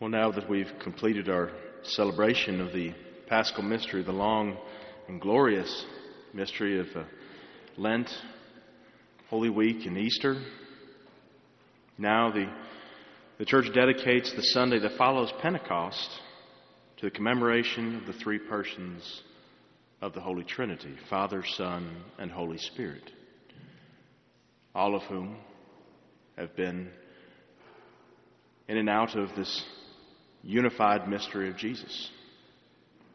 Well, now that we've completed our celebration of the Paschal Mystery, the long and glorious mystery of uh, Lent, Holy Week, and Easter, now the, the Church dedicates the Sunday that follows Pentecost to the commemoration of the three persons of the Holy Trinity Father, Son, and Holy Spirit, all of whom have been in and out of this unified mystery of Jesus,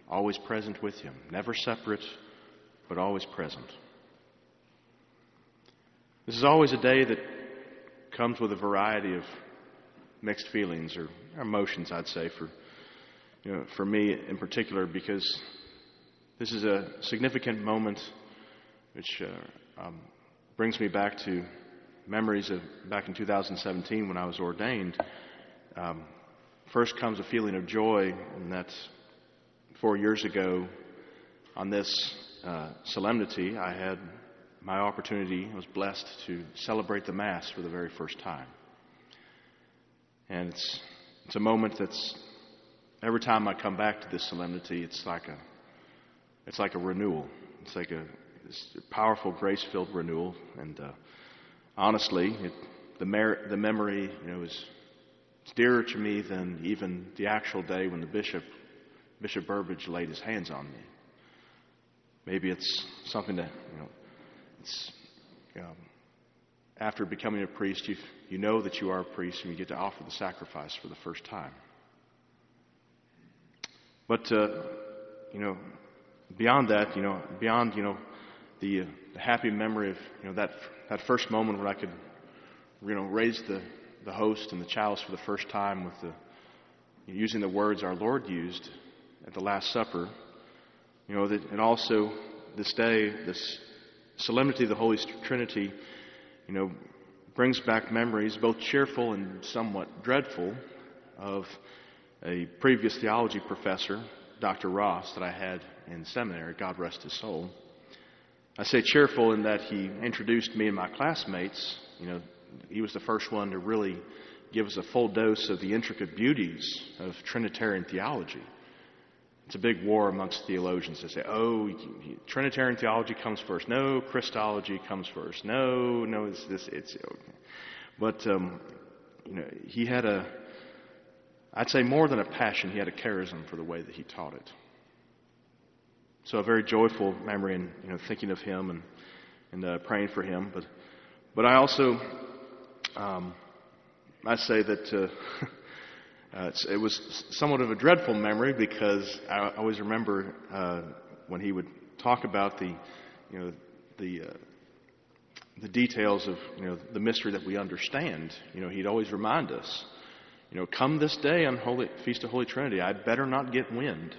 always present with Him, never separate, but always present. This is always a day that comes with a variety of mixed feelings or emotions, I'd say, for, you know, for me in particular, because this is a significant moment which uh, um, brings me back to memories of back in 2017 when I was ordained. Um, first comes a feeling of joy, and that's four years ago on this uh, solemnity, I had my opportunity, I was blessed to celebrate the Mass for the very first time. And it's, it's a moment that's, every time I come back to this solemnity, it's like a, it's like a renewal. It's like a, a powerful, grace filled renewal. And uh, honestly, it, the, mer- the memory you know, is it's dearer to me than even the actual day when the bishop, Bishop Burbidge, laid his hands on me. Maybe it's something that, you know, it's, um, after becoming a priest, you, you know that you are a priest and you get to offer the sacrifice for the first time. But, uh, you know, beyond that, you know, beyond, you know, the, uh, the happy memory of, you know, that, that first moment when I could, you know, raise the, the host and the chalice for the first time with the, using the words our Lord used at the Last Supper, you know, that, and also this day, this solemnity of the Holy Trinity, you know, brings back memories, both cheerful and somewhat dreadful, of a previous theology professor, Dr. Ross, that I had in seminary. God rest his soul. I say cheerful in that he introduced me and my classmates. You know, he was the first one to really give us a full dose of the intricate beauties of Trinitarian theology. It's a big war amongst theologians. They say, oh, Trinitarian theology comes first. No, Christology comes first. No, no, it's this, it's. But, um, you know, he had a, I'd say more than a passion, he had a charism for the way that he taught it. So a very joyful memory and, you know, thinking of him and, and uh, praying for him. But, but I also, um, I say that uh, Uh, it was somewhat of a dreadful memory because I always remember uh, when he would talk about the, you know, the uh, the details of you know the mystery that we understand. You know, he'd always remind us, you know, come this day on Holy Feast of Holy Trinity, I'd better not get wind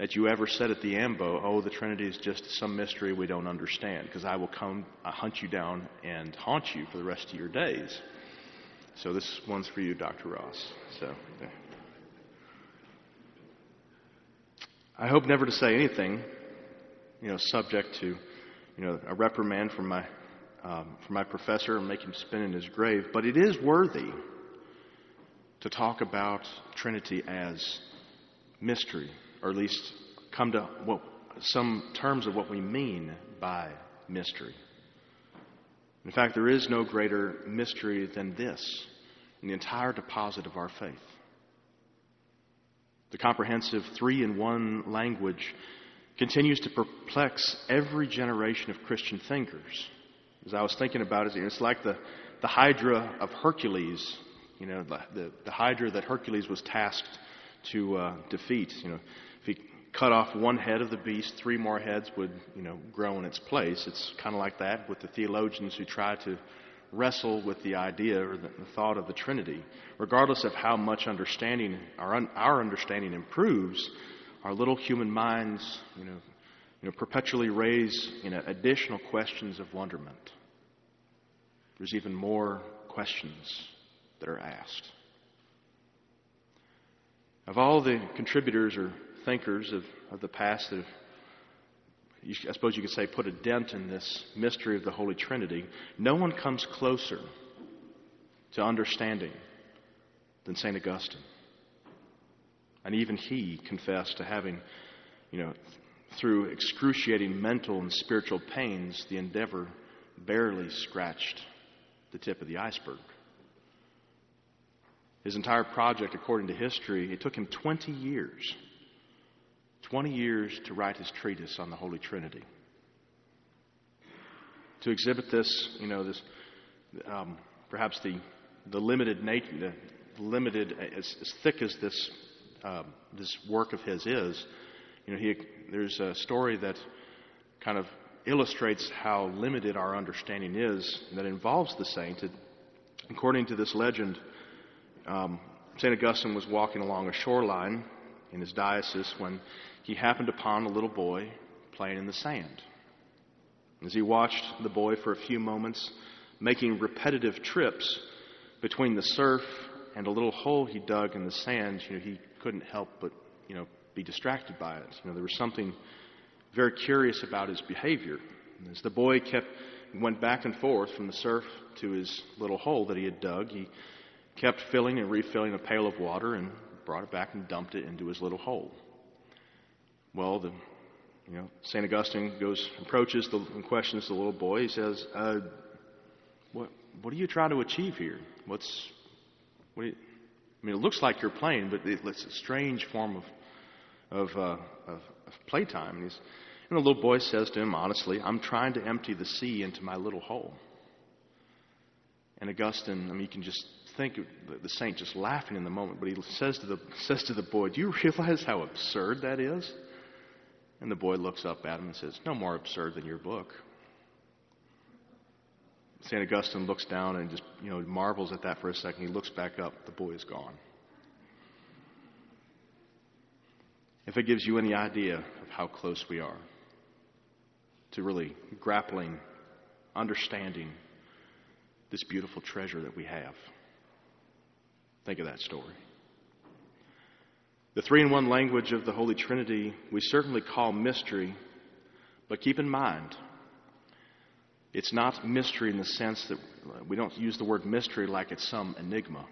that you ever said at the ambo, oh, the Trinity is just some mystery we don't understand, because I will come I hunt you down and haunt you for the rest of your days. So this one's for you, Dr. Ross. So I hope never to say anything, you know, subject to, you know, a reprimand from my um, from my professor and make him spin in his grave. But it is worthy to talk about Trinity as mystery, or at least come to what some terms of what we mean by mystery. In fact, there is no greater mystery than this in the entire deposit of our faith. The comprehensive three in one language continues to perplex every generation of Christian thinkers. As I was thinking about it, it's like the, the Hydra of Hercules, you know, the, the, the Hydra that Hercules was tasked to uh, defeat. You know, cut off one head of the beast, three more heads would, you know, grow in its place. It's kind of like that with the theologians who try to wrestle with the idea or the, the thought of the Trinity. Regardless of how much understanding, our, our understanding improves, our little human minds, you know, you know, perpetually raise you know, additional questions of wonderment. There's even more questions that are asked. Of all the contributors or thinkers of, of the past that have I suppose you could say, put a dent in this mystery of the Holy Trinity, no one comes closer to understanding than St. Augustine. And even he confessed to having, you know, through excruciating mental and spiritual pains, the endeavor barely scratched the tip of the iceberg. His entire project, according to history, it took him 20 years. 20 years to write his treatise on the Holy Trinity. To exhibit this, you know, this, um, perhaps the, the limited nature, the limited, as, as thick as this, um, this work of his is, you know, he, there's a story that kind of illustrates how limited our understanding is that involves the saint. It, according to this legend, um, St. Augustine was walking along a shoreline in his diocese when he happened upon a little boy playing in the sand. As he watched the boy for a few moments, making repetitive trips between the surf and a little hole he dug in the sand, you know, he couldn't help but, you know, be distracted by it. You know, there was something very curious about his behavior. As the boy kept went back and forth from the surf to his little hole that he had dug, he kept filling and refilling a pail of water and brought it back and dumped it into his little hole. Well, the you know, St. Augustine goes, approaches the, and questions the little boy. He says, uh, what, what are you trying to achieve here? What's, what you, I mean, it looks like you're playing, but it, it's a strange form of, of, uh, of, of playtime. And, and the little boy says to him, honestly, I'm trying to empty the sea into my little hole. And Augustine, I mean, you can just think of the saint just laughing in the moment, but he says to the, says to the boy, Do you realize how absurd that is? And the boy looks up at him and says, No more absurd than your book. St. Augustine looks down and just, you know, marvels at that for a second. He looks back up. The boy is gone. If it gives you any idea of how close we are to really grappling, understanding this beautiful treasure that we have, think of that story. The three in one language of the Holy Trinity we certainly call mystery, but keep in mind, it's not mystery in the sense that we don't use the word mystery like it's some enigma.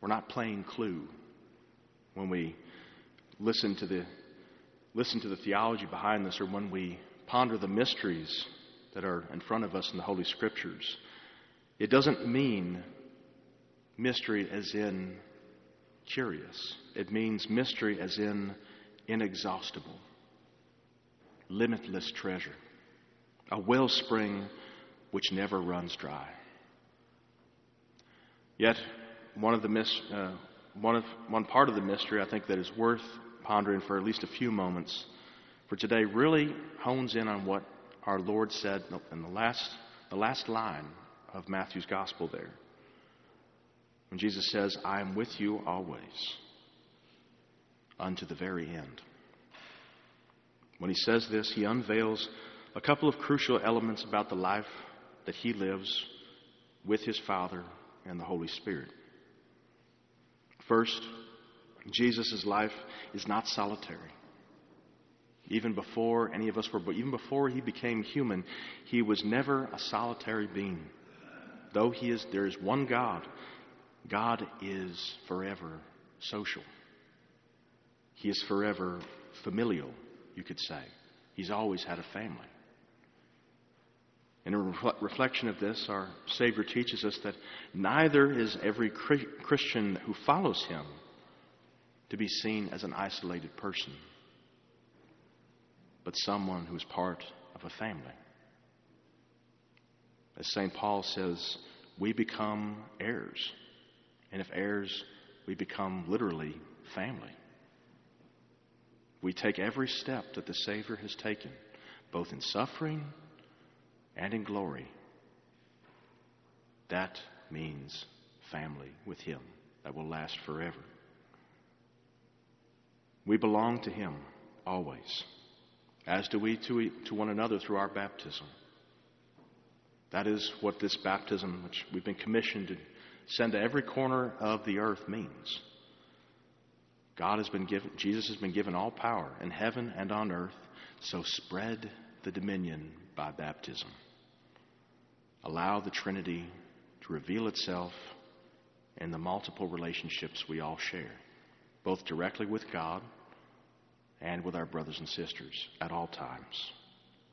We're not playing clue when we listen to the listen to the theology behind this or when we ponder the mysteries that are in front of us in the Holy Scriptures. It doesn't mean mystery as in curious. It means mystery as in inexhaustible, limitless treasure, a wellspring which never runs dry. Yet, one of the mis- uh, one, of, one part of the mystery I think that is worth pondering for at least a few moments for today really hones in on what our Lord said in the last, the last line of Matthew's gospel there. When Jesus says, I am with you always unto the very end. When he says this, he unveils a couple of crucial elements about the life that he lives with his Father and the Holy Spirit. First, Jesus' life is not solitary. Even before any of us were, but even before he became human, he was never a solitary being. Though he is, there is one God, God is forever social. He is forever familial, you could say. He's always had a family. In a reflection of this, our Savior teaches us that neither is every Christian who follows him to be seen as an isolated person, but someone who is part of a family. As St. Paul says, we become heirs. And if heirs, we become literally family. We take every step that the Savior has taken, both in suffering and in glory. That means family with Him that will last forever. We belong to Him always, as do we to, one another through our baptism. That is what this baptism, which we've been commissioned to send to every corner of the earth means. God has been given, Jesus has been given all power in heaven and on earth, so spread the dominion by baptism. Allow the Trinity to reveal itself in the multiple relationships we all share. both directly with God and with our brothers and sisters at all times.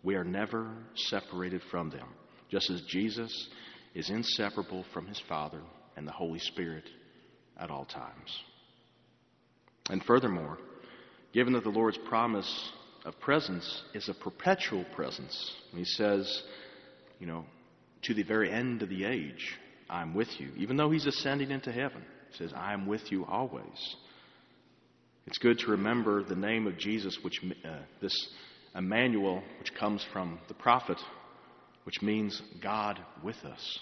We are never separated from them, just as Jesus is inseparable from his Father and the Holy Spirit at all times. And furthermore, given that the Lord's promise of presence is a perpetual presence, he says, you know, to the very end of the age, I'm with you. Even though he's ascending into heaven, he says, I am with you always. It's good to remember the name of Jesus, which uh, this Emmanuel, which comes from the prophet, which means God with us.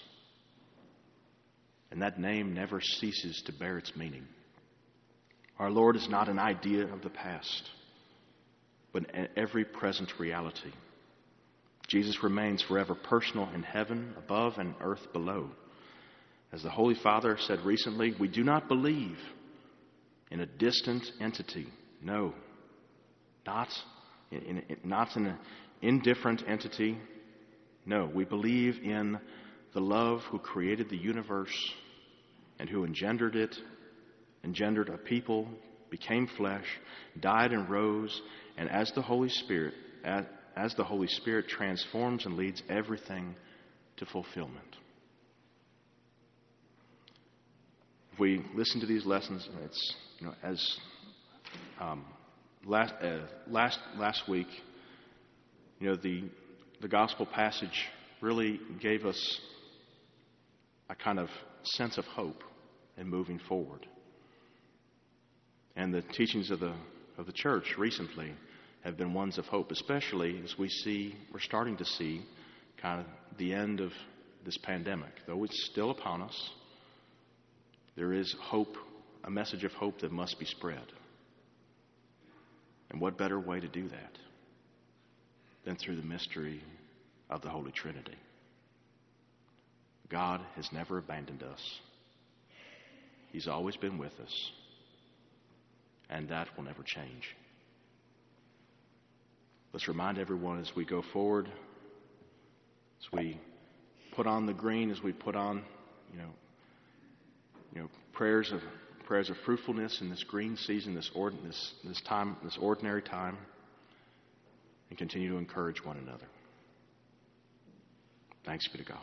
And that name never ceases to bear its meaning. Our Lord is not an idea of the past, but an every present reality. Jesus remains forever personal in heaven above and earth below. As the Holy Father said recently, we do not believe in a distant entity. No, not in, in, not in an indifferent entity. No, we believe in the love who created the universe and who engendered it, engendered a people, became flesh, died and rose, and as the Holy Spirit, as, the Holy Spirit transforms and leads everything to fulfillment. If we listen to these lessons, it's you know as um, last uh, last last week, you know the the gospel passage really gave us a kind of sense of hope in moving forward. And the teachings of the of the church recently have been ones of hope, especially as we see we're starting to see kind of the end of this pandemic. Though it's still upon us, there is hope, a message of hope that must be spread. And what better way to do that than through the mystery of the Holy Trinity? God has never abandoned us. He's always been with us, and that will never change. Let's remind everyone as we go forward, as we put on the green, as we put on, you know, you know, prayers of prayers of fruitfulness in this green season, this, ord, this, this time, this ordinary time, and continue to encourage one another. Thanks be to God.